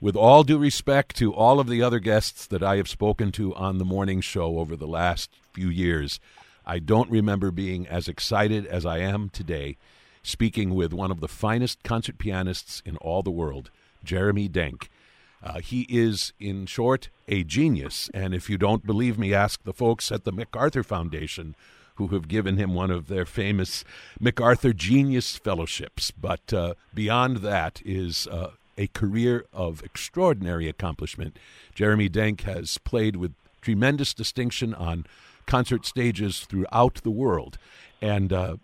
with all due respect to all of the other guests that I have spoken to on the morning show over the last few years, I don't remember being as excited as I am today speaking with one of the finest concert pianists in all the world, Jeremy Denk. Uh, he is, in short, a genius. And if you don't believe me, ask the folks at the MacArthur Foundation who have given him one of their famous MacArthur Genius Fellowships. But uh, beyond that is uh, a career of extraordinary accomplishment. Jeremy Denk has played with tremendous distinction on concert stages throughout the world. And uh,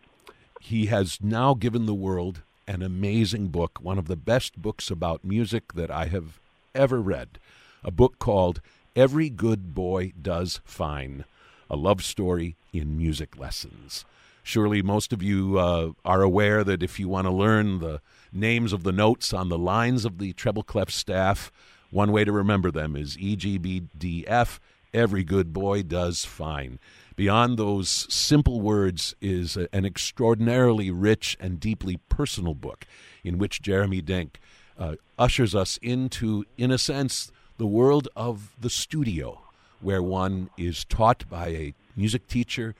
he has now given the world an amazing book, one of the best books about music that I have ever read. A book called Every Good Boy Does Fine A Love Story in Music Lessons. Surely most of you uh, are aware that if you want to learn the names of the notes on the lines of the treble clef staff, one way to remember them is E, G, B, D, F. Every good boy does fine. Beyond those simple words is an extraordinarily rich and deeply personal book in which Jeremy Denk uh, ushers us into, in a sense, the world of the studio, where one is taught by a music teacher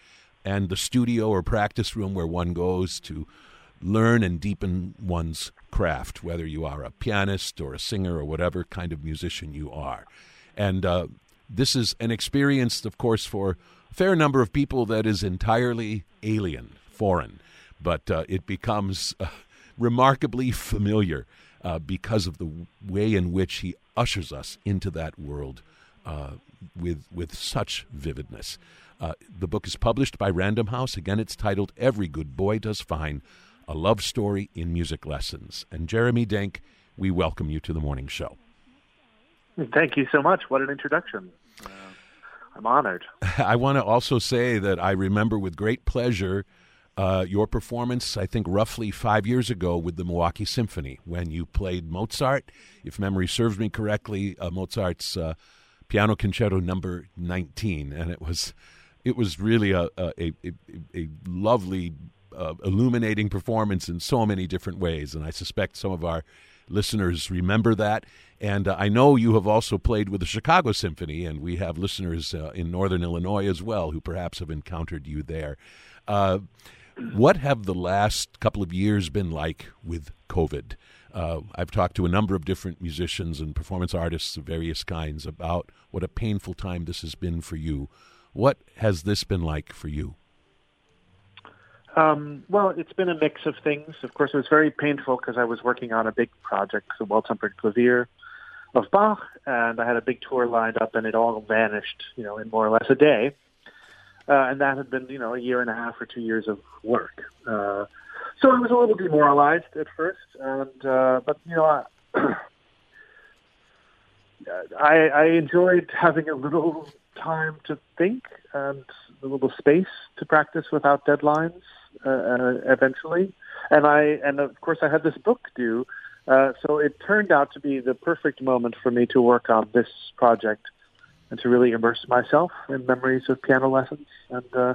and the studio or practice room where one goes to learn and deepen one's craft, whether you are a pianist or a singer or whatever kind of musician you are. And uh, this is an experience, of course, for a fair number of people that is entirely alien, foreign, but uh, it becomes uh, remarkably familiar uh, because of the way in which he ushers us into that world uh, with with such vividness. Uh, the book is published by Random House. Again, it's titled Every Good Boy Does Fine A Love Story in Music Lessons. And Jeremy Denk, we welcome you to the morning show. Thank you so much. What an introduction. Uh, I'm honored. I want to also say that I remember with great pleasure uh, your performance, I think roughly five years ago, with the Milwaukee Symphony when you played Mozart. If memory serves me correctly, uh, Mozart's uh, Piano Concerto Number 19, and it was it was really a a, a, a lovely, uh, illuminating performance in so many different ways. And I suspect some of our listeners remember that. And uh, I know you have also played with the Chicago Symphony, and we have listeners uh, in Northern Illinois as well who perhaps have encountered you there. Uh, what have the last couple of years been like with COVID? Uh, I've talked to a number of different musicians and performance artists of various kinds about what a painful time this has been for you. What has this been like for you? Um, well, it's been a mix of things. Of course, it was very painful because I was working on a big project, the Well-Tempered Clavier of Bach, and I had a big tour lined up, and it all vanished, you know, in more or less a day. Uh, and that had been, you know, a year and a half or two years of work. Uh, so I was a little demoralized at first, and uh, but you know, I, I, I enjoyed having a little time to think and a little space to practice without deadlines uh, uh, eventually. And I and of course I had this book due, uh, so it turned out to be the perfect moment for me to work on this project and to really immerse myself in memories of piano lessons. And uh,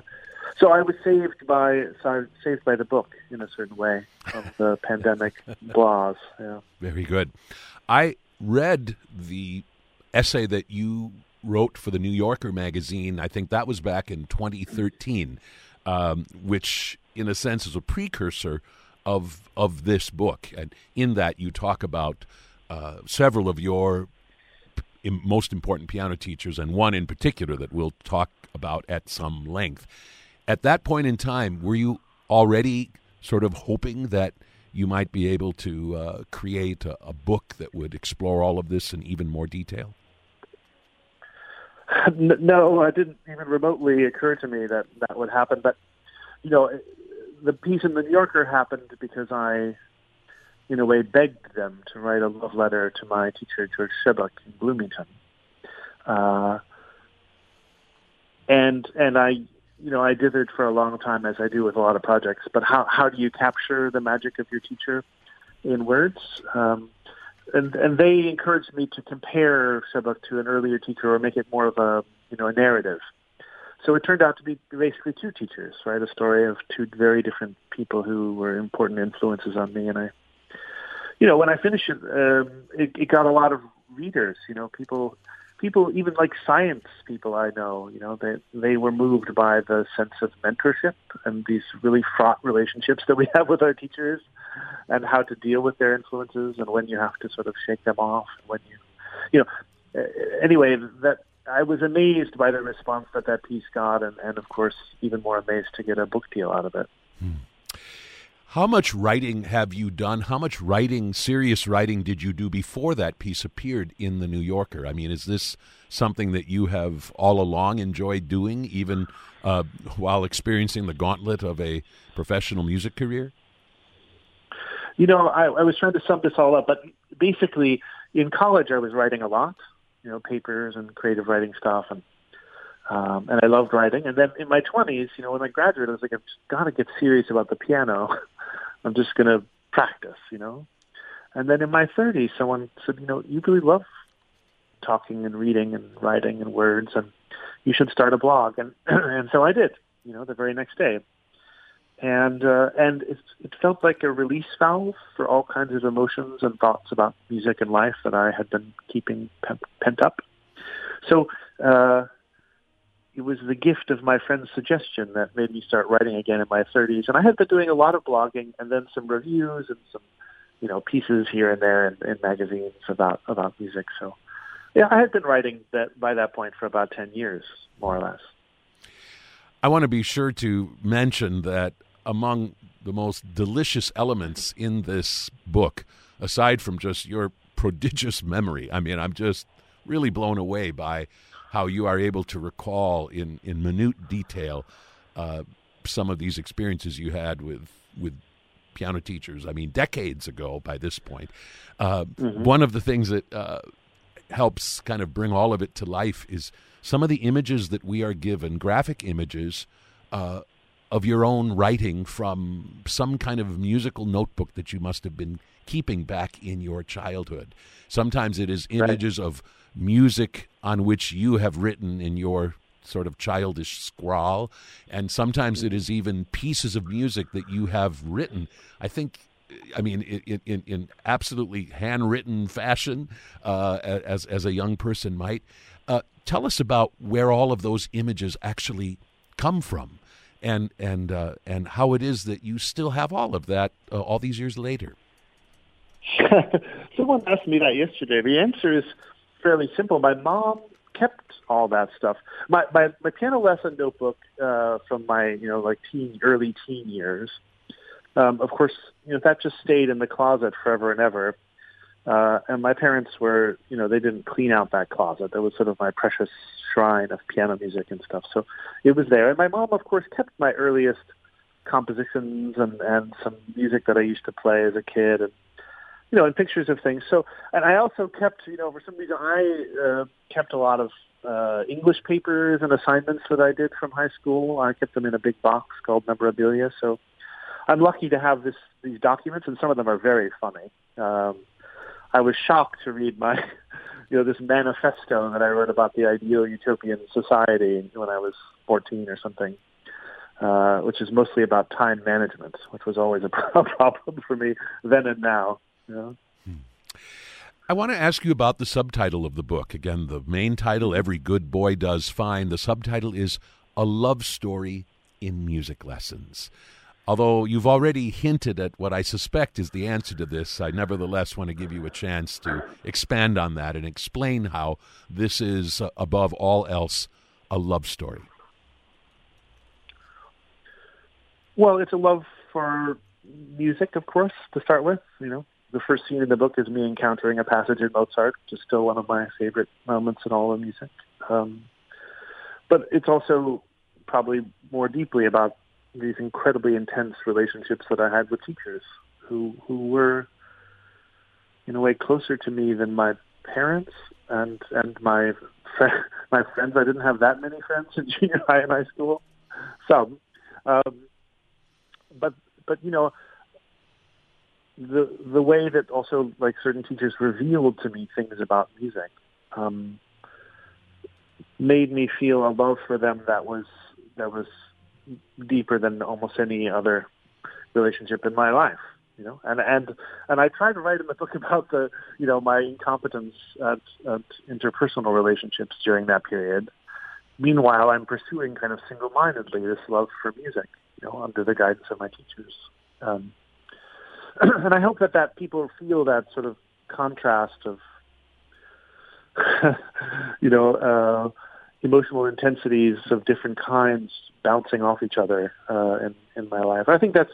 so I was saved by sorry, saved by the book in a certain way of the pandemic blahs. Yeah. Very good. I read the essay that you wrote for the New Yorker magazine. I think that was back in 2013, um, which, in a sense, is a precursor of of this book. And in that, you talk about uh, several of your p- most important piano teachers, and one in particular that we'll talk about at some length. At that point in time, were you already sort of hoping that you might be able to uh, create a, a book that would explore all of this in even more detail? No, it didn't even remotely occur to me that that would happen. But you know, the piece in the New Yorker happened because I, in a way, begged them to write a love letter to my teacher George Sebők in Bloomington, uh, and and I, you know, I dithered for a long time as I do with a lot of projects. But how how do you capture the magic of your teacher in words? Um, and and they encouraged me to compare Sebők to an earlier teacher or make it more of a you know a narrative. So it turned out to be basically two teachers, right? A story of two very different people who were important influences on me, and I, you know, when I finished it, um, it, it got a lot of readers. You know, people, people, even like science people I know, you know, they they were moved by the sense of mentorship and these really fraught relationships that we have with our teachers, and how to deal with their influences and when you have to sort of shake them off, and when you, you know, anyway, that I was amazed by the response that that piece got, and, and of course, even more amazed to get a book deal out of it. Hmm. How much writing have you done? How much writing, serious writing, did you do before that piece appeared in the New Yorker? I mean, is this something that you have all along enjoyed doing, even uh, while experiencing the gauntlet of a professional music career? You know, I, I was trying to sum this all up, but basically, in college, I was writing a lot, you know, papers and creative writing stuff, and um, and I loved writing. And then in my 20s, you know, when I graduated, I was like, I've got to get serious about the piano. I'm just going to practice, you know. And then in my 30s, someone said, you know, you really love talking and reading and writing and words, and you should start a blog. And and so I did, you know, the very next day. And uh, and it, it felt like a release valve for all kinds of emotions and thoughts about music and life that I had been keeping pent, up. So uh, it was the gift of my friend's suggestion that made me start writing again in my 30s. And I had been doing a lot of blogging and then some reviews and some, you know, pieces here and there in, in magazines about about music. So, yeah, I had been writing that by that point for about 10 years, more or less. I want to be sure to mention that among the most delicious elements in this book, aside from just your prodigious memory, I mean, I'm just really blown away by how you are able to recall in, in minute detail uh, some of these experiences you had with with piano teachers. I mean, decades ago by this point. Uh, mm-hmm. One of the things that uh, helps kind of bring all of it to life is some of the images that we are given, graphic images. Uh, of your own writing from some kind of musical notebook that you must have been keeping back in your childhood. Sometimes it is images right. of music on which you have written in your sort of childish scrawl, and sometimes it is even pieces of music that you have written. I think. I mean, in, in, in absolutely handwritten fashion, uh, as as a young person might. Uh, tell us about where all of those images actually come from, and and uh, and how it is that you still have all of that uh, all these years later. Someone asked me that yesterday. The answer is fairly simple. My mom kept all that stuff. My my, my piano lesson notebook uh, from my you know like teen early teen years. Um, of course, you know that just stayed in the closet forever and ever. Uh, and my parents were, you know, they didn't clean out that closet. That was sort of my precious shrine of piano music and stuff. So it was there. And my mom, of course, kept my earliest compositions and and some music that I used to play as a kid and you know, and pictures of things. So, and I also kept, you know, for some reason, I uh, kept a lot of uh, English papers and assignments that I did from high school. I kept them in a big box called memorabilia. So, I'm lucky to have this these documents, and some of them are very funny. Um, I was shocked to read my, you know, this manifesto that I wrote about the ideal utopian society when I was 14 or something. Uh, which is mostly about time management, which was always a problem for me then and now. Yeah. Hmm. I want to ask you about the subtitle of the book. Again, the main title, Every Good Boy Does Fine. The subtitle is A Love Story in Music Lessons. Although you've already hinted at what I suspect is the answer to this, I nevertheless want to give you a chance to expand on that and explain how this is, uh, above all else, a love story. Well, it's a love for music, of course, to start with. You know, the first scene in the book is me encountering a passage in Mozart, which is still one of my favorite moments in all of music. Um, but it's also probably more deeply about these incredibly intense relationships that I had with teachers who who were in a way closer to me than my parents and and my fr- my friends. I didn't have that many friends in junior high and high school. Some, um, but but you know the the way that also like certain teachers revealed to me things about music um, made me feel a love for them that was that was deeper than almost any other relationship in my life. you know, and and and I tried to write in the book about the you know my incompetence at, at interpersonal relationships during that period. Meanwhile, I'm pursuing kind of single-mindedly this love for music, you know, under the guidance of my teachers. Um, and I hope that that people feel that sort of contrast of, you know, uh, emotional intensities of different kinds bouncing off each other uh, in in my life. I think that's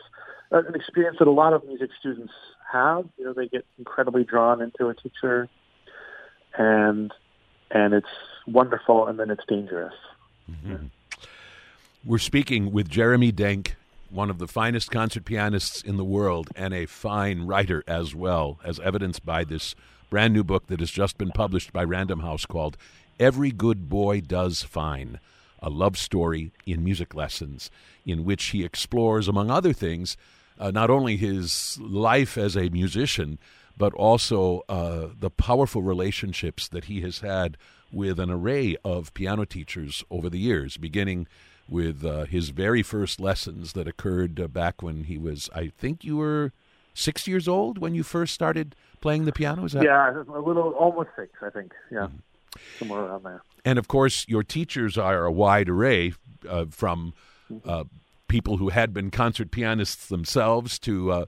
an experience that a lot of music students have. You know, they get incredibly drawn into a teacher, and and it's wonderful, and then it's dangerous. Mm-hmm. We're speaking with Jeremy Denk, one of the finest concert pianists in the world, and a fine writer as well, as evidenced by this brand new book that has just been published by Random House called Every Good Boy Does Fine a love story in music lessons, in which he explores, among other things, uh, not only his life as a musician, but also uh, the powerful relationships that he has had with an array of piano teachers over the years, beginning with uh, his very first lessons that occurred uh, back when he was, I think you were six years old when you first started playing the piano. Is that? Yeah, a little, almost six, I think. Yeah, mm-hmm. Somewhere around there. And of course, your teachers are a wide array uh, from uh, people who had been concert pianists themselves to uh,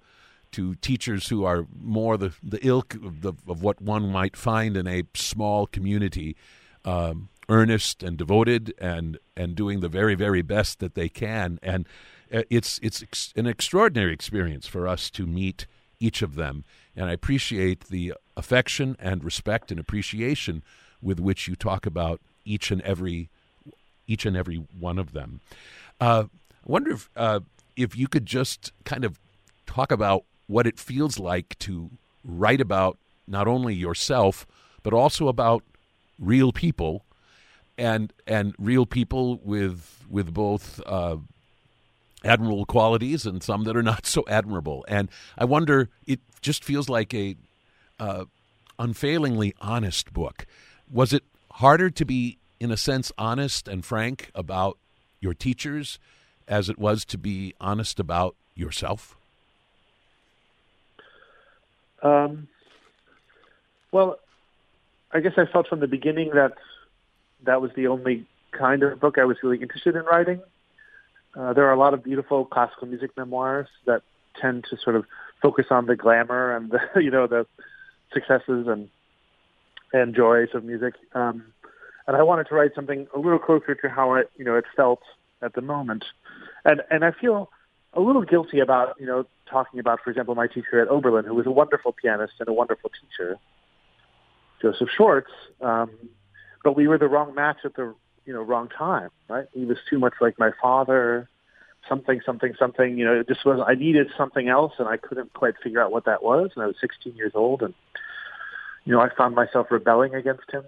to teachers who are more the, the ilk of, the, of what one might find in a small community, um, earnest and devoted, and and doing the very very best that they can. And uh, it's it's ex- an extraordinary experience for us to meet each of them. And I appreciate the affection and respect and appreciation with which you talk about each and every each and every one of them. Uh, I wonder if uh, if you could just kind of talk about what it feels like to write about not only yourself but also about real people and and real people with with both uh, admirable qualities and some that are not so admirable. And I wonder, it just feels like a uh, unfailingly honest book. Was it harder to be, in a sense, honest and frank about your teachers as it was to be honest about yourself? Um, well, I guess I felt from the beginning that that was the only kind of book I was really interested in writing. Uh, there are a lot of beautiful classical music memoirs that tend to sort of focus on the glamour and the, you know the successes and and joys of music. Um, and I wanted to write something a little closer to how it, you know, it felt at the moment. And and I feel a little guilty about, you know, talking about, for example, my teacher at Oberlin, who was a wonderful pianist and a wonderful teacher, Joseph Schwartz. Um, but we were the wrong match at the, you know, wrong time, right? He was too much like my father, something, something, something. You know, it just was. I needed something else, and I couldn't quite figure out what that was. And I was 16 years old, and you know, I found myself rebelling against him.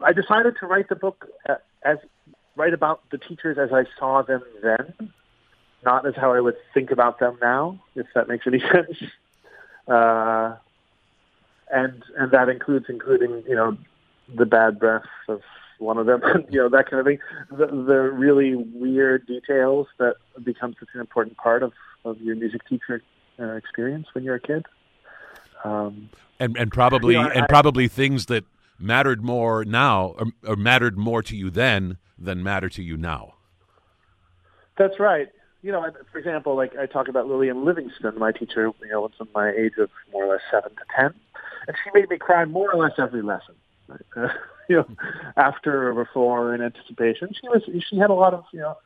I decided to write the book uh, as write about the teachers as I saw them then, not as how I would think about them now, if that makes any sense. Uh, and and that includes including you know the bad breath of one of them, you know that kind of thing. The, the really weird details that become such an important part of of your music teacher uh, experience when you're a kid. Um, and and probably you know, and I, probably things that mattered more now or, or, mattered more to you then than matter to you now. That's right. You know, for example, like I talk about Lillian Livingston, my teacher, you know, from my age of more or less seven to ten, and she made me cry more or less every lesson. Uh, you know, after or before in anticipation, she was she had a lot of you know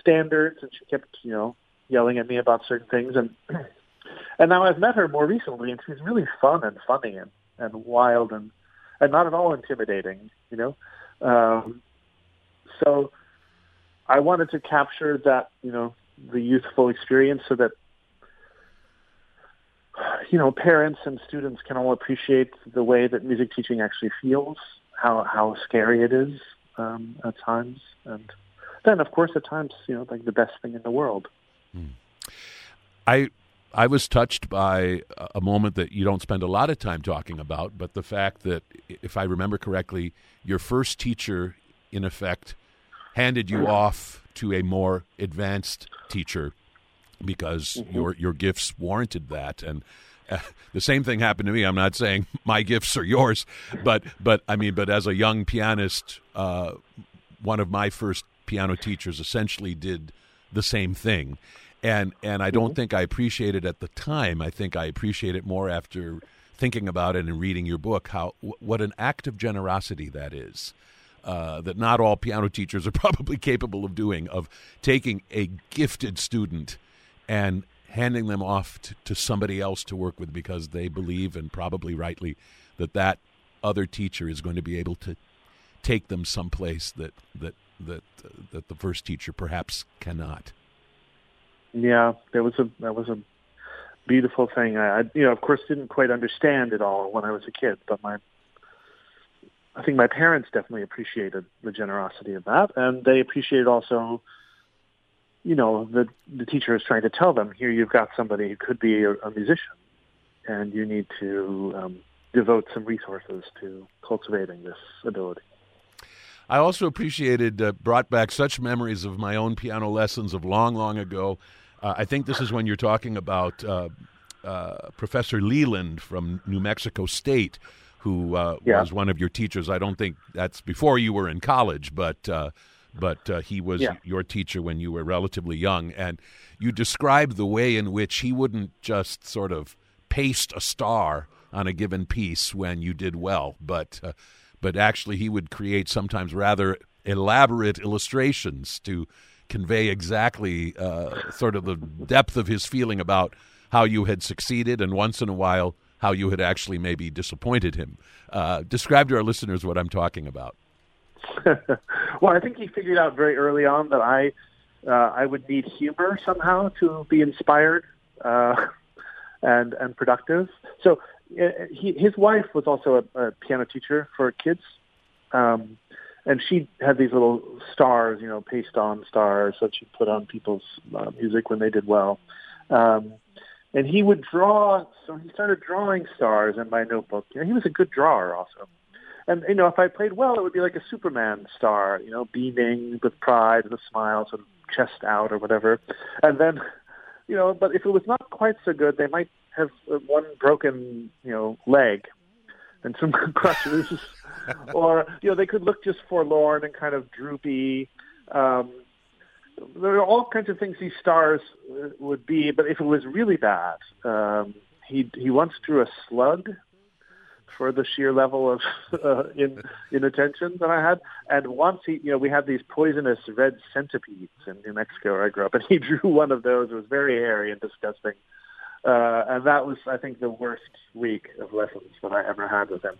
standards, and she kept you know yelling at me about certain things, and and now I've met her more recently, and she's really fun and funny and, and wild and and not at all intimidating, you know. Um, so I wanted to capture that, you know, the youthful experience, so that you know parents and students can all appreciate the way that music teaching actually feels, how how scary it is um, at times, and then of course at times, you know, like the best thing in the world. I I was touched by a moment that you don't spend a lot of time talking about, but the fact that, if I remember correctly, your first teacher, in effect, handed you off to a more advanced teacher because mm-hmm. your your gifts warranted that and uh, the same thing happened to me. I'm not saying my gifts are yours, but but I mean, but as a young pianist, uh, one of my first piano teachers essentially did the same thing, and and I don't mm-hmm. think I appreciate it at the time. I think I appreciate it more after thinking about it and reading your book. How what an act of generosity that is. Uh, that not all piano teachers are probably capable of doing of taking a gifted student and handing them off to, to somebody else to work with because they believe and probably rightly that that other teacher is going to be able to take them someplace that that that uh, that the first teacher perhaps cannot. Yeah, there was a that was a beautiful thing. I, I you know, of course, didn't quite understand it all when I was a kid, but my I think my parents definitely appreciated the generosity of that, and they appreciated also, you know, the the teacher is trying to tell them, here you've got somebody who could be a, a musician, and you need to um, devote some resources to cultivating this ability. I also appreciated, uh, brought back such memories of my own piano lessons of long, long ago. Uh, I think this is when you're talking about uh, uh Professor Leland from New Mexico State, who uh, yeah. was one of your teachers. I don't think that's before you were in college, but uh, but uh, he was yeah. your teacher when you were relatively young, and you described the way in which he wouldn't just sort of paste a star on a given piece when you did well, but uh, but actually he would create sometimes rather elaborate illustrations to convey exactly uh, sort of the depth of his feeling about how you had succeeded, and once in a while how you had actually maybe disappointed him. Uh, describe to our listeners what I'm talking about. well, I think he figured out very early on that I uh, I would need humor somehow to be inspired uh, and and productive. So uh, he, his wife was also a, a piano teacher for kids, um, and she had these little stars, you know, paste on stars that she put on people's uh, music when they did well. Um, and he would draw. So he started drawing stars in my notebook. You know, he was a good drawer also. And you know, if I played well, it would be like a Superman star, you know, beaming with pride and a smile, sort of chest out or whatever. And then, you know, but if it was not quite so good, they might have one broken, you know, leg and some crutches, or you know, they could look just forlorn and kind of droopy. Um, there are all kinds of things these stars uh, would be, but if it was really bad, um, he he once drew a slug for the sheer level of uh, in inattention that I had. And once he, you know, we had these poisonous red centipedes in New Mexico where I grew up, and he drew one of those. It was very hairy and disgusting. Uh, and that was, I think, the worst week of lessons that I ever had with him.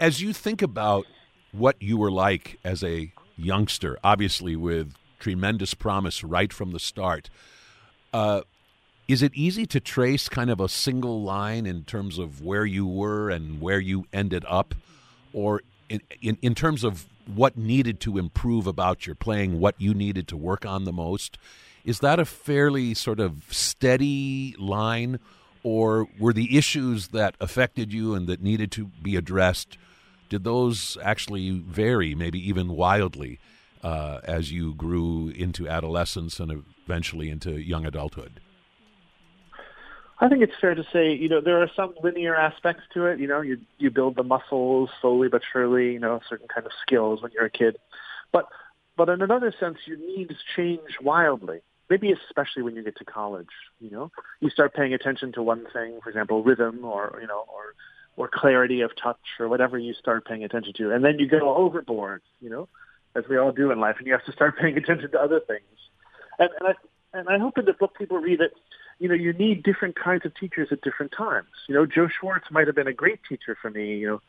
As you think about what you were like as a youngster, obviously with tremendous promise right from the start. Uh, is it easy to trace kind of a single line in terms of where you were and where you ended up, or in, in, in terms of what needed to improve about your playing, what you needed to work on the most? Is that a fairly sort of steady line, or were the issues that affected you and that needed to be addressed did those actually vary, maybe even wildly, uh, as you grew into adolescence and eventually into young adulthood? I think it's fair to say, you know, there are some linear aspects to it. You know, you you build the muscles slowly but surely. You know, certain kind of skills when you're a kid, but but in another sense, your needs change wildly. Maybe especially when you get to college. You know, you start paying attention to one thing, for example, rhythm, or you know, or or clarity of touch or whatever you start paying attention to. And then you go overboard, you know, as we all do in life, and you have to start paying attention to other things. And, and I and I hope in the book people read it. You know, you need different kinds of teachers at different times. You know, Joe Schwartz might have been a great teacher for me. You know,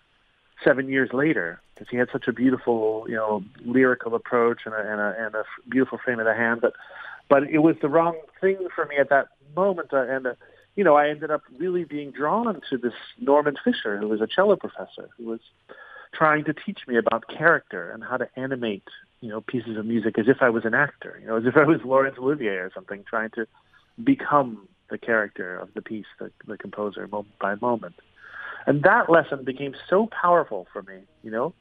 seven years later because he had such a beautiful, you know, lyrical approach and a, and a, and a beautiful frame of the hand. But but it was the wrong thing for me at that moment. Uh, and uh, you know, I ended up really being drawn to this Norman Fisher, who was a cello professor, who was trying to teach me about character and how to animate, you know, pieces of music as if I was an actor, you know, as if I was Laurence Olivier or something, trying to become the character of the piece, the, the composer, moment by moment. And that lesson became so powerful for me, you know,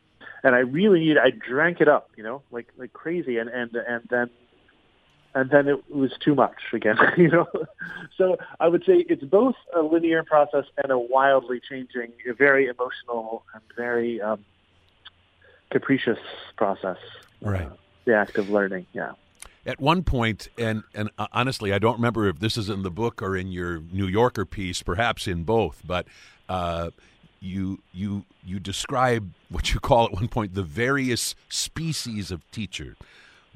and I really I drank it up, you know, like, like crazy. And, and, and then and then it was too much again. you know, so I would say it's both a linear process and a wildly changing, very emotional and very um, capricious process. Right. Uh, the act of learning. Yeah. At one point, and and uh, honestly, I don't remember if this is in the book or in your New Yorker piece, perhaps in both, but. Uh, you you you describe what you call at one point the various species of teacher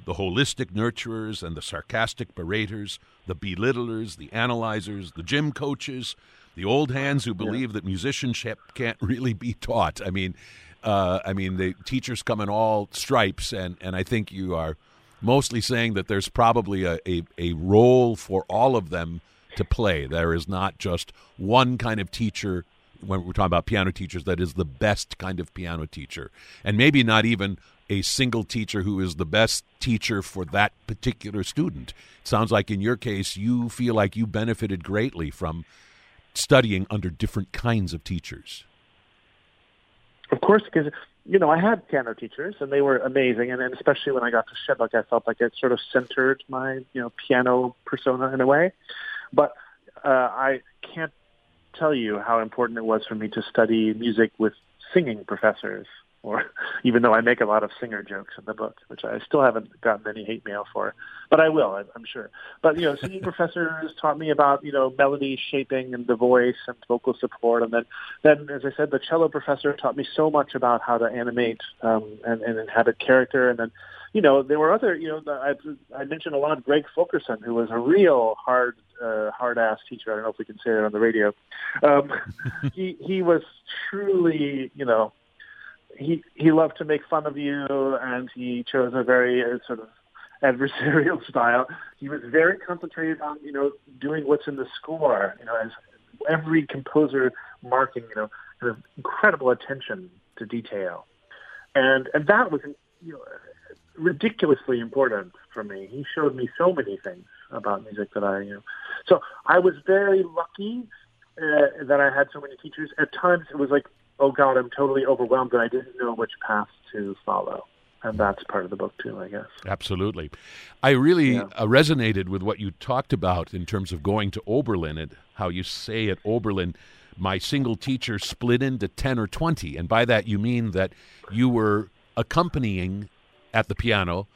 the holistic nurturers and the sarcastic beraters, the belittlers, the analyzers, the gym coaches, the old hands who believe yeah. that musicianship can't really be taught. I mean, uh, I mean, the teachers come in all stripes, and, and I think you are mostly saying that there's probably a, a, a role for all of them to play. There is not just one kind of teacher when we're talking about piano teachers that is the best kind of piano teacher, and maybe not even a single teacher who is the best teacher for that particular student. Sounds like in your case, you feel like you benefited greatly from studying under different kinds of teachers. Of course, because you know I had piano teachers and they were amazing, and, and especially when I got to Sebők, I felt like it sort of centered my you know piano persona in a way. But uh, I can't tell you how important it was for me to study music with singing professors or even though I make a lot of singer jokes in the book, which I still haven't gotten any hate mail for, but I will, I'm sure. But you know, singing professors taught me about you know melody shaping and the voice and vocal support, and then then as I said, the cello professor taught me so much about how to animate um, and, and inhabit character, and then you know there were other you know I I mentioned a lot of Greg Fulkerson, who was a real hard uh, hard ass teacher. I don't know if we can say that on the radio. Um, he he was truly you know he he loved to make fun of you, and he chose a very uh, sort of adversarial style. He was very concentrated on you know doing what's in the score. You know, as every composer marking you know kind of incredible attention to detail, and and that was you know ridiculously important for me. He showed me so many things about music that I you know. So I was very lucky uh, that I had so many teachers. At times it was like oh God, I'm totally overwhelmed and I didn't know which path to follow. And that's part of the book too, I guess. Absolutely. I really yeah. uh, resonated with what you talked about in terms of going to Oberlin and how you say at Oberlin, my single teacher split into 10 or 20. And by that, you mean that you were accompanying at the piano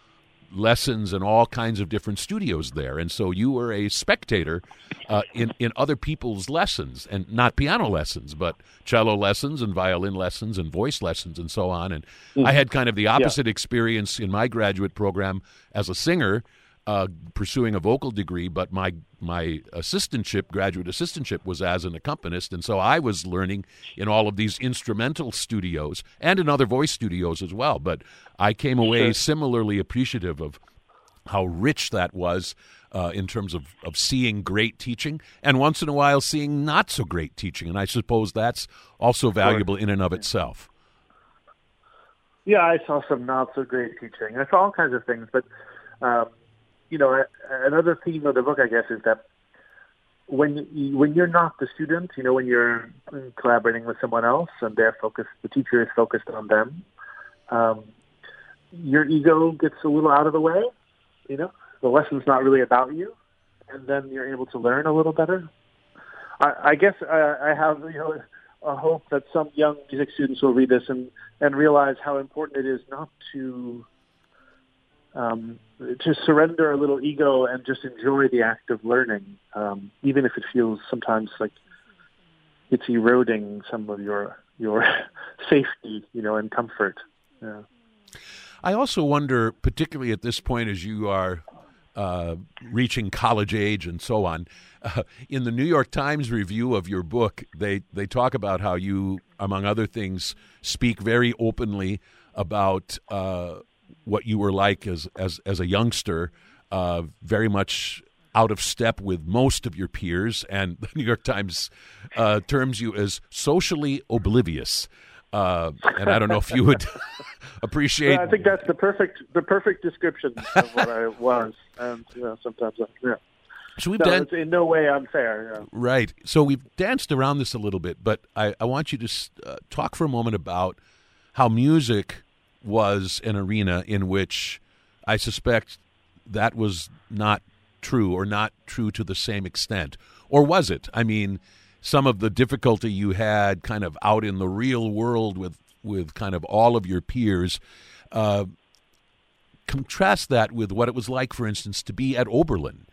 lessons and all kinds of different studios there, and so you were a spectator uh, in in other people's lessons, and not piano lessons, but cello lessons and violin lessons and voice lessons and so on. And mm-hmm. I had kind of the opposite yeah. experience in my graduate program as a singer uh, pursuing a vocal degree, but my my assistantship, graduate assistantship, was as an accompanist, and so I was learning in all of these instrumental studios and in other voice studios as well. But I came away sure. similarly appreciative of how rich that was uh, in terms of, of seeing great teaching, and once in a while seeing not so great teaching, and I suppose that's also valuable in and of itself. Yeah, I saw some not so great teaching. I saw all kinds of things, but. Um, you know, another theme of the book, I guess, is that when you, when you're not the student, you know, when you're collaborating with someone else and they're focused, the teacher is focused on them, um, your ego gets a little out of the way. You know, the lesson's not really about you, and then you're able to learn a little better. I, I guess I, I have you know a hope that some young music students will read this and and realize how important it is not to um, to surrender a little ego and just enjoy the act of learning, um, even if it feels sometimes like it's eroding some of your your safety, you know, and comfort. Yeah. I also wonder, particularly at this point, as you are uh, reaching college age and so on. Uh, in the New York Times review of your book, they they talk about how you, among other things, speak very openly about uh, what you were like as as as a youngster, uh, very much out of step with most of your peers, and the New York Times uh, terms you as socially oblivious. Uh, and I don't know if you would appreciate. Yeah, I think that's the perfect the perfect description of what I was, and you know, sometimes I, yeah. So we've no, dan- in no way unfair. Yeah. Right. So we've danced around this a little bit, but I, I want you to uh, talk for a moment about how music was an arena in which I suspect that was not true or not true to the same extent? Or was it? I mean, some of the difficulty you had kind of out in the real world with, with kind of all of your peers. Uh, contrast that with what it was like, for instance, to be at Oberlin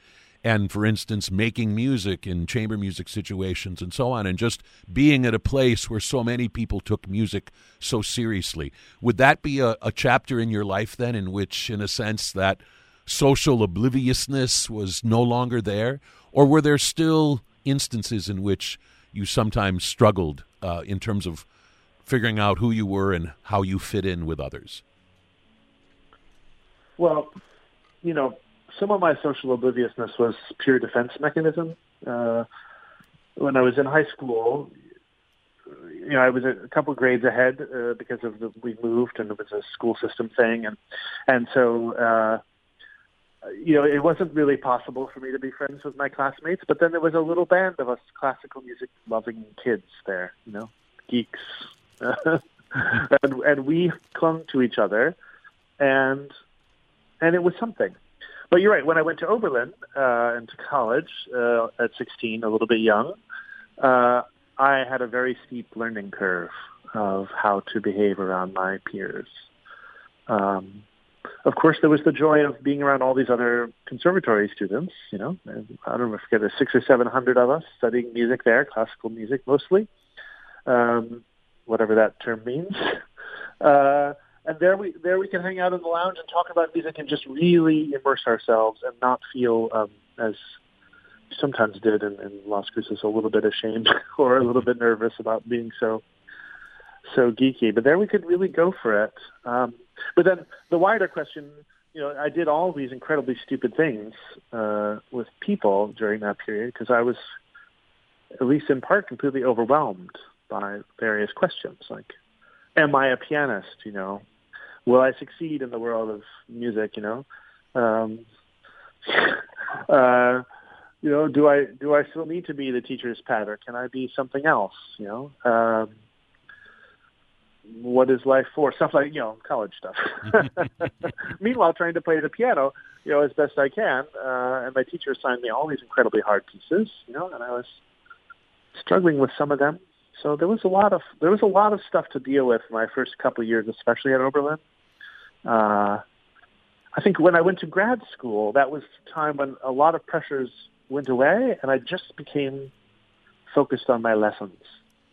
and, for instance, making music in chamber music situations and so on, and just being at a place where so many people took music so seriously. Would that be a, a chapter in your life then, in which, in a sense, that social obliviousness was no longer there? Or were there still instances in which you sometimes struggled uh, in terms of figuring out who you were and how you fit in with others? Well, you know, some of my social obliviousness was pure defense mechanism. Uh, when I was in high school, you know, I was a couple grades ahead uh, because of the we moved and it was a school system thing, and and so uh, you know, it wasn't really possible for me to be friends with my classmates. But then there was a little band of us classical music loving kids there, you know, geeks, and and we clung to each other, and and it was something. But you're right. When I went to Oberlin uh, and to college uh, at 16, a little bit young, uh, I had a very steep learning curve of how to behave around my peers. Um, of course, there was the joy of being around all these other conservatory students. You know, I don't know if there's six or seven hundred of us studying music there, classical music mostly, um, whatever that term means. Uh, and there we there we can hang out in the lounge and talk about music and just really immerse ourselves and not feel um, as sometimes did in, in Las Cruces a little bit ashamed or a little bit nervous about being so so geeky. But there we could really go for it. Um, but then the wider question, you know, I did all these incredibly stupid things uh, with people during that period because I was, at least in part, completely overwhelmed by various questions like, am I a pianist? You know, will I succeed in the world of music? You know, um, uh, you know, do I do I still need to be the teacher's pet, or can I be something else? You know, um, what is life for? Stuff like you know, college stuff. Meanwhile, trying to play the piano, you know, as best I can, uh, and my teacher assigned me all these incredibly hard pieces, you know, and I was struggling with some of them. So there was a lot of there was a lot of stuff to deal with my first couple of years, especially at Oberlin. Uh, I think when I went to grad school, that was the time when a lot of pressures went away, and I just became focused on my lessons,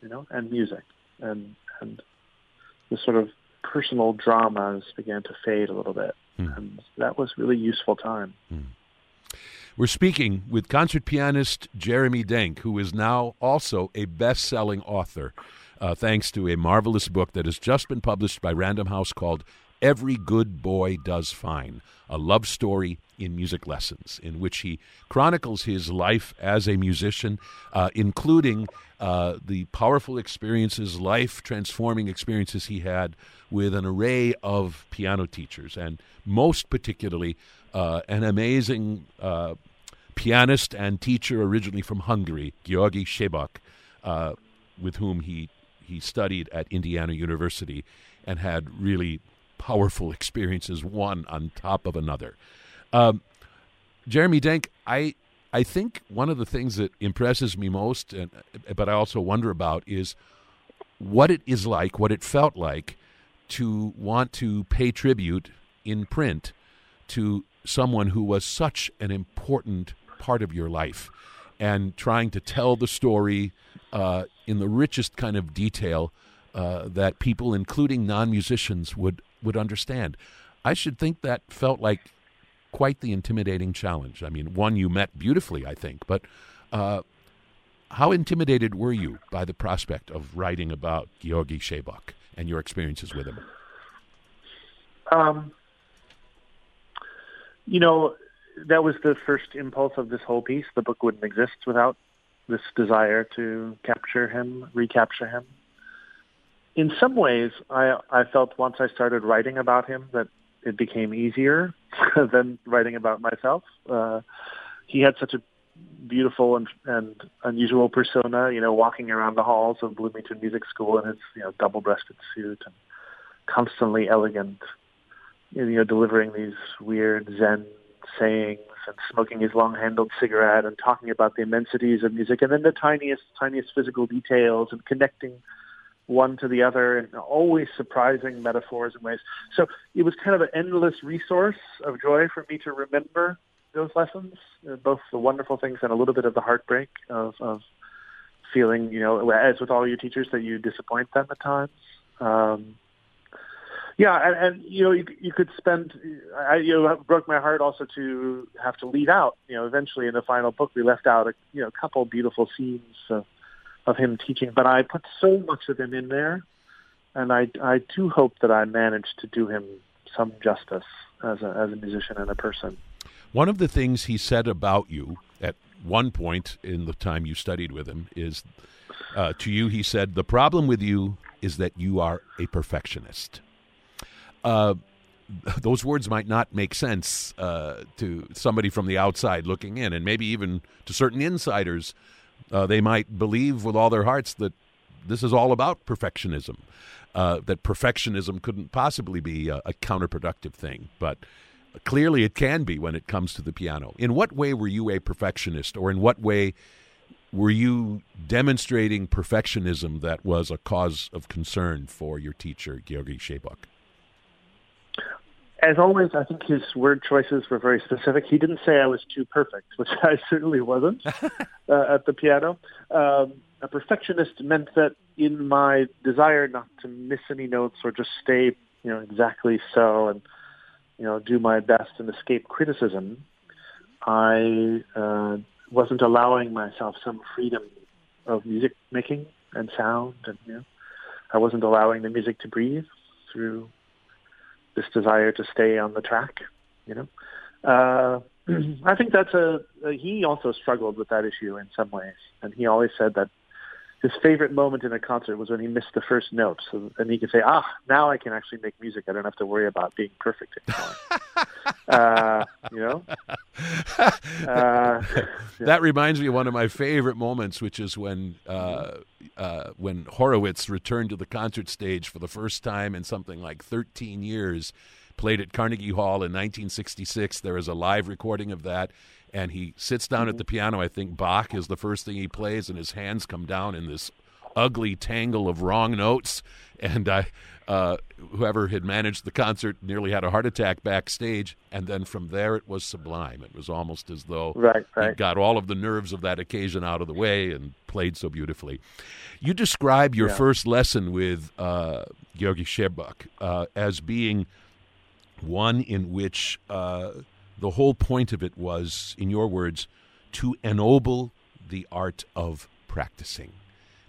you know, and music, and and the sort of personal dramas began to fade a little bit, mm. and that was really useful time. Mm. We're speaking with concert pianist Jeremy Denk, who is now also a best selling author, uh, thanks to a marvelous book that has just been published by Random House called Every Good Boy Does Fine, a love story in music lessons, in which he chronicles his life as a musician, uh, including uh, the powerful experiences, life transforming experiences he had with an array of piano teachers, and most particularly uh, an amazing uh, pianist and teacher originally from Hungary, György Sebők, uh, with whom he, he studied at Indiana University and had really powerful experiences, one on top of another. Um, Jeremy Denk, I I think one of the things that impresses me most, and but I also wonder about, is what it is like, what it felt like to want to pay tribute in print to someone who was such an important part of your life, and trying to tell the story uh, in the richest kind of detail uh, that people, including non musicians, would would understand. I should think that felt like quite the intimidating challenge. I mean, one you met beautifully, I think, but uh, how intimidated were you by the prospect of writing about György Sebők and your experiences with him? Um, you know, that was the first impulse of this whole piece. The book wouldn't exist without this desire to capture him, recapture him. In some ways, I, I felt once I started writing about him that it became easier than writing about myself. Uh, he had such a beautiful and, and unusual persona, you know, walking around the halls of Bloomington Music School in his, you know, double-breasted suit and constantly elegant, you know, delivering these weird Zen sayings and smoking his long-handled cigarette and talking about the immensities of music and then the tiniest, tiniest physical details and connecting one to the other and always surprising metaphors and ways. So it was kind of an endless resource of joy for me to remember those lessons, uh, both the wonderful things and a little bit of the heartbreak of, of feeling, you know, as with all your teachers, that you disappoint them at times. Um, yeah, and, and you know, you, you could spend. I, you know, broke my heart also to have to leave out. You know, eventually in the final book, we left out a you know a couple beautiful scenes of, of him teaching, but I put so much of him in there, and I I do hope that I managed to do him some justice as a as a musician and a person. One of the things he said about you at one point in the time you studied with him is uh, to you, he said, The problem with you is that you are a perfectionist. Uh, those words might not make sense uh, to somebody from the outside looking in, and maybe even to certain insiders. Uh, they might believe with all their hearts that this is all about perfectionism, uh, that perfectionism couldn't possibly be a, a counterproductive thing. But clearly it can be when it comes to the piano. In what way were you a perfectionist, or in what way were you demonstrating perfectionism that was a cause of concern for your teacher, György Sebők? As always, I think his word choices were very specific. He didn't say I was too perfect, which I certainly wasn't uh, at the piano. Um, a perfectionist meant that in my desire not to miss any notes or just stay, you know, exactly so and you know, do my best and escape criticism, I uh, wasn't allowing myself some freedom of music making and sound, and you know, I wasn't allowing the music to breathe through this desire to stay on the track. You know, uh, I think that's a, a. He also struggled with that issue in some ways, and he always said that his favorite moment in a concert was when he missed the first note. So then he could say, "Ah, now I can actually make music. I don't have to worry about being perfect anymore." uh, you know. Uh, that reminds me of one of my favorite moments, which is when uh, uh, when Horowitz returned to the concert stage for the first time in something like 13 years. Played at Carnegie Hall in 1966. There is a live recording of that and he sits down at the piano. I think Bach is the first thing he plays, and his hands come down in this ugly tangle of wrong notes. And I, uh, whoever had managed the concert nearly had a heart attack backstage. And then from there, it was sublime. It was almost as though right, right. he got all of the nerves of that occasion out of the way and played so beautifully. You describe your yeah. first lesson with uh, György Sebők uh, as being one in which uh, the whole point of it was, in your words, to ennoble the art of practicing.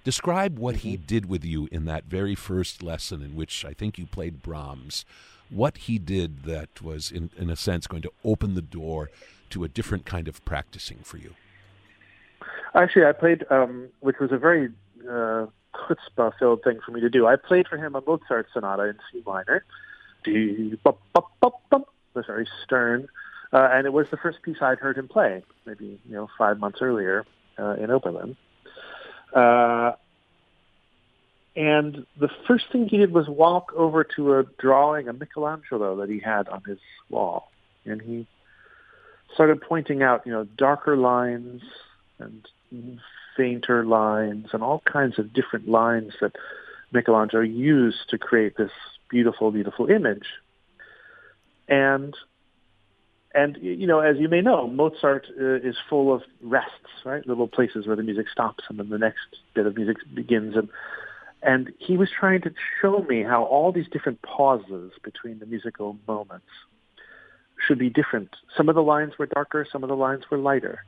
Describe what he mm-hmm. did with you in that very first lesson, in which I think you played Brahms. What he did that was, in, in a sense, going to open the door to a different kind of practicing for you. Actually, I played, um, which was a very uh, chutzpah-filled thing for me to do. I played for him a Mozart sonata in C minor. That's very stern. Uh, and it was the first piece I'd heard him play, maybe you know five months earlier uh, in Oberlin. Uh, and the first thing he did was walk over to a drawing of Michelangelo that he had on his wall, and he started pointing out, you know, darker lines and fainter lines and all kinds of different lines that Michelangelo used to create this beautiful, beautiful image. And and you know, as you may know, Mozart uh, is full of rests, right? Little places where the music stops and then the next bit of music begins, and and he was trying to show me how all these different pauses between the musical moments should be different. Some of the lines were darker, some of the lines were lighter,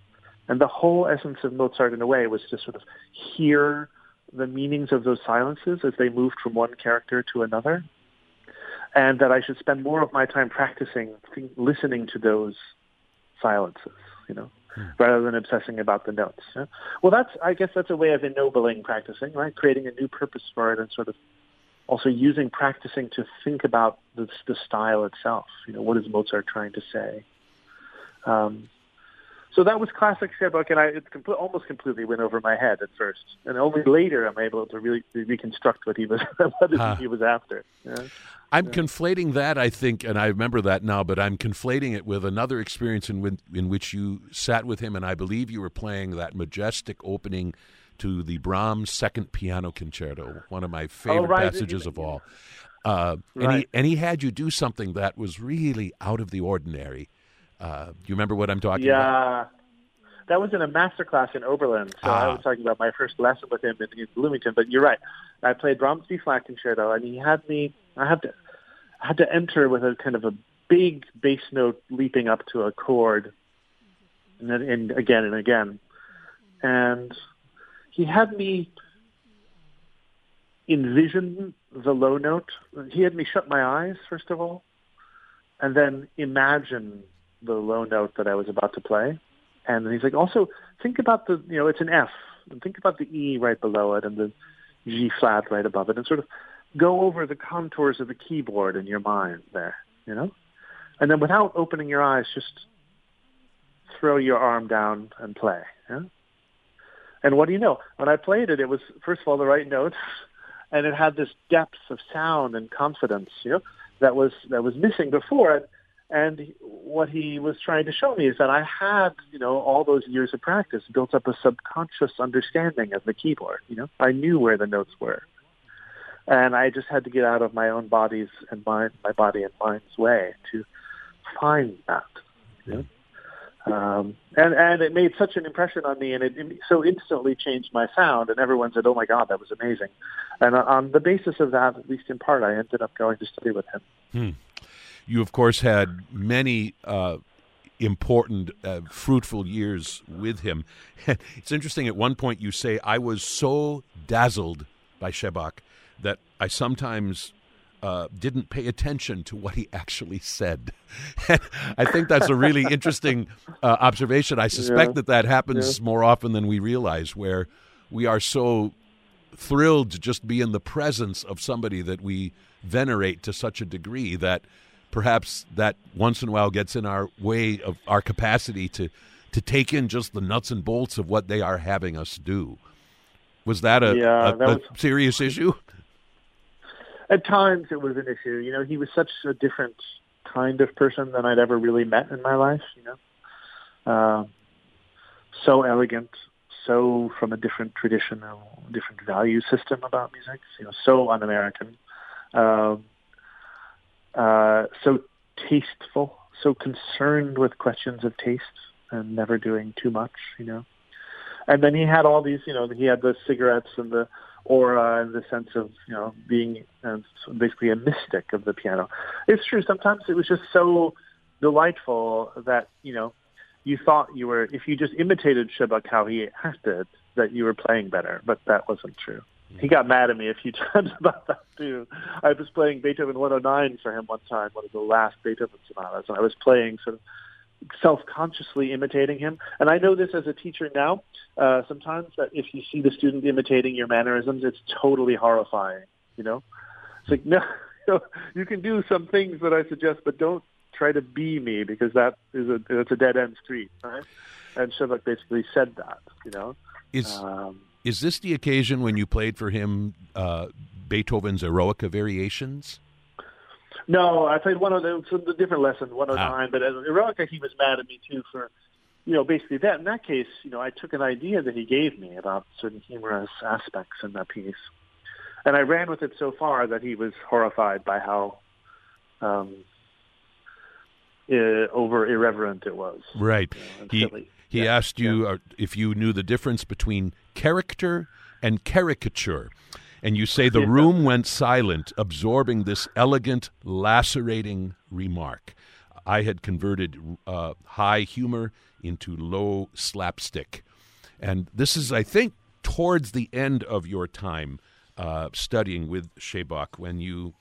and the whole essence of Mozart, in a way, was to sort of hear the meanings of those silences as they moved from one character to another and that I should spend more of my time practicing listening to those silences, you know, hmm. rather than obsessing about the notes. Yeah? Well, that's I guess that's a way of ennobling practicing, right? Creating a new purpose for it, and sort of also using practicing to think about the, the style itself. You know, what is Mozart trying to say? Um, so that was classic Sebők, and I it compl- almost completely went over my head at first, and only later I'm able to really reconstruct what he was what huh. he was after. Yeah. I'm yeah. conflating that, I think, and I remember that now, but I'm conflating it with another experience in, in which you sat with him, and I believe you were playing that majestic opening to the Brahms Second Piano Concerto, one of my favorite oh, right. passages of all. Uh, right. and, he, and he had you do something that was really out of the ordinary. Uh, do you remember what I'm talking yeah. about? Yeah. That was in a master class in Oberlin. So ah. I was talking about my first lesson with him in, in Bloomington. But you're right. I played Brahms B flat concerto, and he had me. I had to I had to enter with a kind of a big bass note leaping up to a chord, and then and again and again, and he had me envision the low note. He had me shut my eyes first of all, and then imagine the low note that I was about to play. And then he's like, also think about the, you know, it's an F, and think about the E right below it and the G flat right above it, and sort of go over the contours of the keyboard in your mind there, you know, and then without opening your eyes, just throw your arm down and play. Yeah? And what do you know? When I played it, it was first of all the right notes, and it had this depth of sound and confidence, you know, that was that was missing before. And what he was trying to show me is that I had, you know, all those years of practice built up a subconscious understanding of the keyboard. You know, I knew where the notes were, and I just had to get out of my own body's and mind, my body and mind's way to find that. You know? Um, and and it made such an impression on me, and it, it so instantly changed my sound. And everyone said, "Oh my God, that was amazing!" And on the basis of that, at least in part, I ended up going to study with him. Hmm. You, of course, had many uh, important, uh, fruitful years with him. it's interesting. At one point, you say, "I was so dazzled by Sebők that I sometimes." Uh, didn't pay attention to what he actually said. I think that's a really interesting uh, observation. I suspect yeah. that that happens yeah. more often than we realize, where we are so thrilled to just be in the presence of somebody that we venerate to such a degree that perhaps that once in a while gets in our way of our capacity to to take in just the nuts and bolts of what they are having us do. Was that a, yeah, a, that was, a serious issue? At times, it was an issue. You know, he was such a different kind of person than I'd ever really met in my life. You know, uh, so elegant, so from a different tradition, a different value system about music. You know, so un-American. Uh, uh, so tasteful, so concerned with questions of taste and never doing too much, you know. And then he had all these, you know, he had the cigarettes and the aura and the sense of, you know, being uh, basically a mystic of the piano. It's true. Sometimes it was just so delightful that, you know, you thought you were, if you just imitated Sebők how he acted, that you were playing better, but that wasn't true. He got mad at me a few times about that too. I was playing Beethoven 109 for him one time, one of the last Beethoven sonatas, and I was playing sort of self-consciously imitating him. And I know this as a teacher now. Uh, sometimes that if you see the student imitating your mannerisms, it's totally horrifying. You know, it's like no, you can do some things that I suggest, but don't try to be me because that is a it's a dead end street, right? And Sebők basically said that. You know, it's. Um, is this the occasion when you played for him uh, Beethoven's Eroica Variations? No, I played one of the, the different lesson, 109. Ah. But as Eroica, he was mad at me too for, you know, basically that. In that case, you know, I took an idea that he gave me about certain humorous aspects in that piece, and I ran with it so far that he was horrified by how um, uh, over irreverent it was. Right. You know, he he yeah. asked you yeah. Uh, if you knew the difference between character and caricature. And you say the room went silent, absorbing this elegant, lacerating remark. I had converted uh, high humor into low slapstick. And this is, I think, towards the end of your time uh, studying with Sebők when you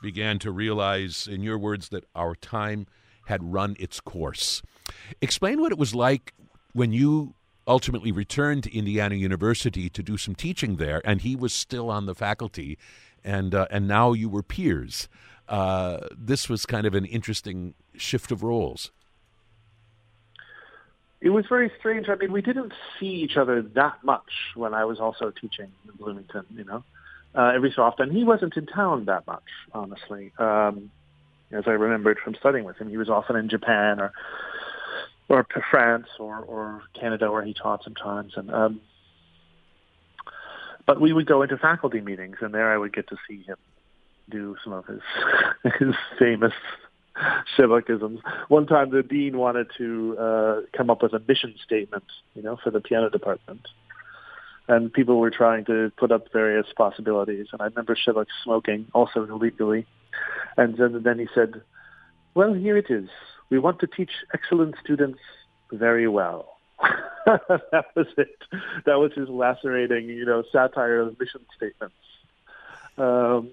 began to realize, in your words, that our time had run its course. Explain what it was like when you ultimately returned to Indiana University to do some teaching there, and he was still on the faculty, and uh, and now you were peers. Uh, this was kind of an interesting shift of roles. it was very strange. I mean, we didn't see each other that much when I was also teaching in Bloomington. You know, uh, every so often he wasn't in town that much, honestly. Um, as I remembered from studying with him, he was often in Japan or or France or or Canada where he taught sometimes, and um, but we would go into faculty meetings, and there I would get to see him do some of his his famous Sebőkisms. One time, the dean wanted to uh, come up with a mission statement, you know, for the piano department, and people were trying to put up various possibilities. And I remember Sebők smoking, also illegally, and then, then he said, "Well, here it is. We want to teach excellent students very well." that was it. That was his lacerating, you know, satire of mission statements. Um,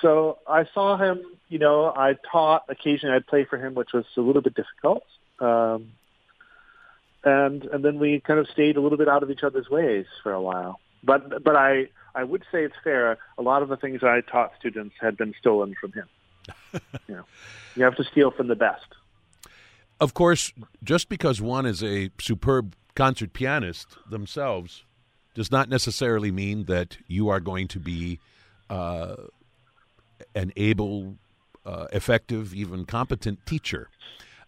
so I saw him, you know, I taught occasionally I'd play for him, which was a little bit difficult. Um, and and then we kind of stayed a little bit out of each other's ways for a while. But but I I would say it's fair. A lot of the things I taught students had been stolen from him. you know, you have to steal from the best. Of course, just because one is a superb concert pianist themselves does not necessarily mean that you are going to be uh, an able, uh, effective, even competent teacher.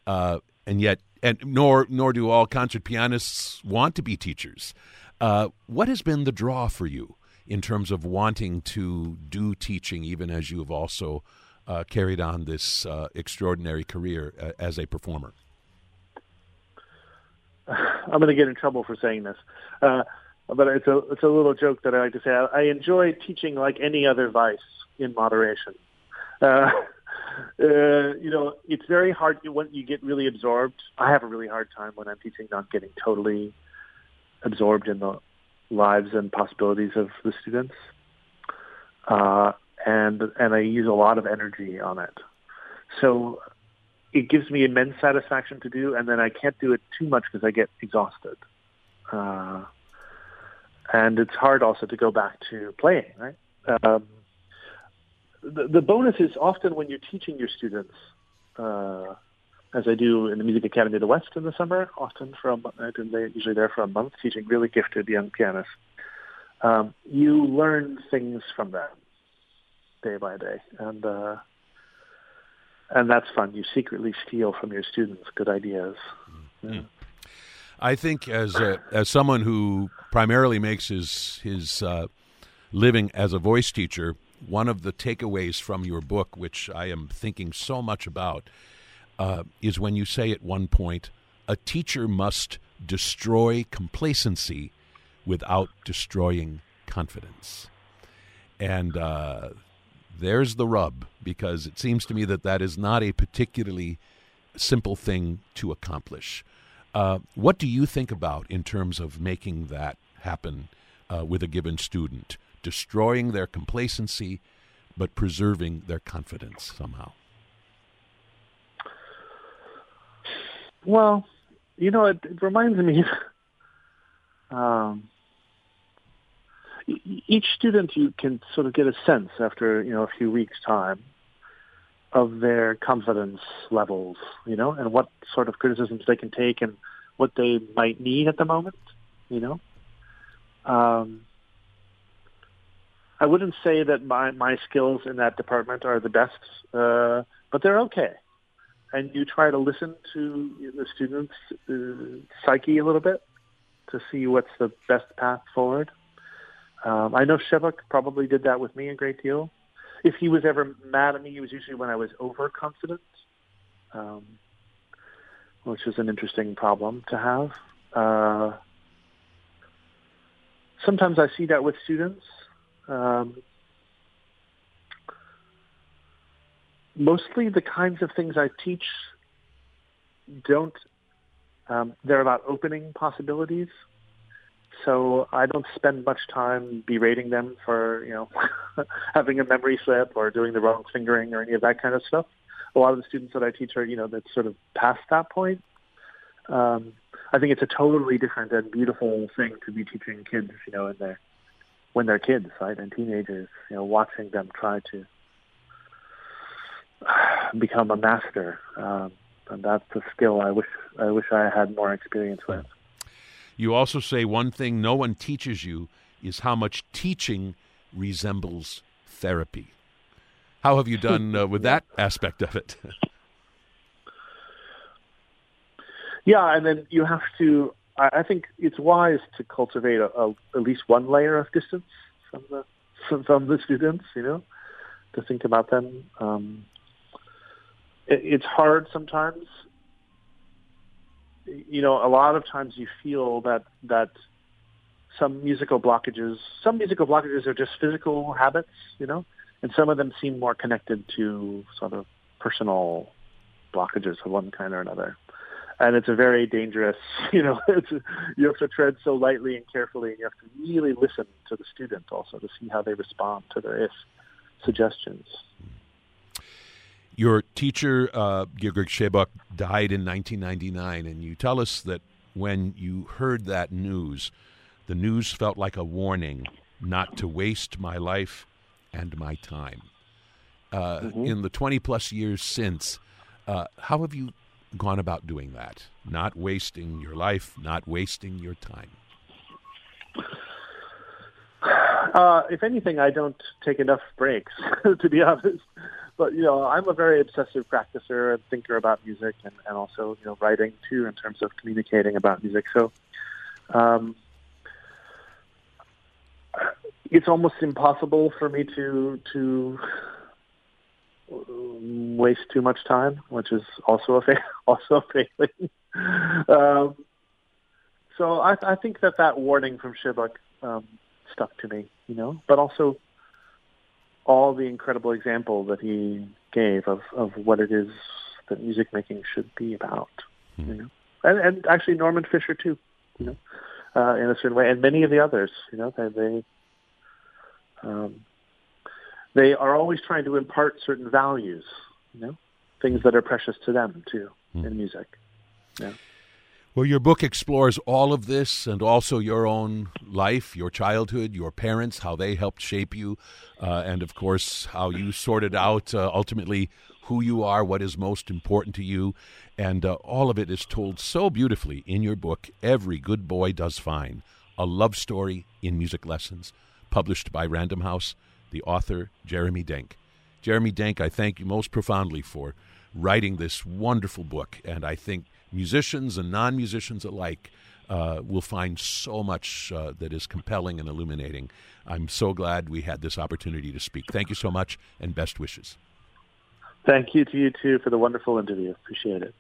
Uh, and yet, and nor nor do all concert pianists want to be teachers. Uh, what has been the draw for you in terms of wanting to do teaching, even as you have also uh, carried on this uh, extraordinary career uh, as a performer? I'm going to get in trouble for saying this, uh, but it's a it's a little joke that I like to say. I, I enjoy teaching like any other vice in moderation. Uh, uh, you know, it's very hard when you get really absorbed. I have a really hard time when I'm teaching, not getting totally absorbed in the lives and possibilities of the students. Uh, and and I use a lot of energy on it. So it gives me immense satisfaction to do, and then I can't do it too much because I get exhausted. Uh, and it's hard also to go back to playing, right? Um, the, the bonus is often when you're teaching your students, uh, as I do in the Music Academy of the West in the summer, often from I've been usually there for a month teaching really gifted young pianists. Um, you learn things from them day by day, and uh, and that's fun. You secretly steal from your students good ideas. Yeah. I think as a, as someone who primarily makes his his uh, living as a voice teacher, one of the takeaways from your book, which I am thinking so much about, uh, is when you say at one point, a teacher must destroy complacency without destroying confidence. And uh, there's the rub, because it seems to me that that is not a particularly simple thing to accomplish. Uh, what do you think about in terms of making that happen uh, with a given student? destroying their complacency, but preserving their confidence somehow? Well, you know, it, it reminds me. Um, each student you can sort of get a sense after you know a few weeks time of their confidence levels, you know, and what sort of criticisms they can take and what they might need at the moment, you know. Um, I wouldn't say that my my skills in that department are the best, uh, but they're okay. And you try to listen to the students' uh, psyche a little bit to see what's the best path forward. Um, I know Sebők probably did that with me a great deal. If he was ever mad at me, it was usually when I was overconfident, um, which is an interesting problem to have. Uh, sometimes I see that with students. Um, mostly the kinds of things I teach don't, um, they're about opening possibilities. So I don't spend much time berating them for, you know, having a memory slip or doing the wrong fingering or any of that kind of stuff. A lot of the students that I teach are, you know, that's sort of past that point. Um, I think it's a totally different and beautiful thing to be teaching kids, you know, in their when they're kids, right, and teenagers, you know, watching them try to become a master. Um, and that's a skill I wish I wish I had more experience with. You also say one thing no one teaches you is how much teaching resembles therapy. How have you done uh, with that aspect of it? yeah, and then you have to. I, think it's wise to cultivate a, a, at least one layer of distance from the from, the students. You know, to think about them. Um, it's hard sometimes. You know, a lot of times you feel that that some musical blockages, some musical blockages are just physical habits. You know, and some of them seem more connected to sort of personal blockages of one kind or another. And it's a very dangerous, you know, it's, you have to tread so lightly and carefully, and you have to really listen to the student also to see how they respond to their if suggestions. Your teacher, uh, Sebők, died in 1999, and you tell us that when you heard that news, the news felt like a warning not to waste my life and my time. Uh, mm-hmm. In the 20 plus years since, uh, how have you gone about doing that? Not wasting your life, not wasting your time. Uh, if anything, I don't take enough breaks, to be honest. But you know, I'm a very obsessive practicer and thinker about music, and, and also you know writing too in terms of communicating about music. So, um, it's almost impossible for me to to waste too much time, which is also a fa- also a failing. um, so I, I think that that warning from Sebők um, stuck to me, you know, but also all the incredible example that he gave of, of what it is that music making should be about, mm. you know, and, and actually Norman Fischer too, you know, uh, in a certain way, and many of the others, you know, they, they um, they are always trying to impart certain values, you know, things that are precious to them too mm. in music. Yeah. Well, your book explores all of this and also your own life, your childhood, your parents, how they helped shape you, uh, and of course, how you sorted out uh, ultimately who you are, what is most important to you. And uh, all of it is told so beautifully in your book, Every Good Boy Does Fine A Love Story in Music Lessons published by Random House, the author, Jeremy Denk. Jeremy Denk, I thank you most profoundly for writing this wonderful book, and I think musicians and non musicians alike uh, will find so much uh, that is compelling and illuminating. I'm so glad we had this opportunity to speak. Thank you so much, and best wishes. Thank you to you too for the wonderful interview. Appreciate it.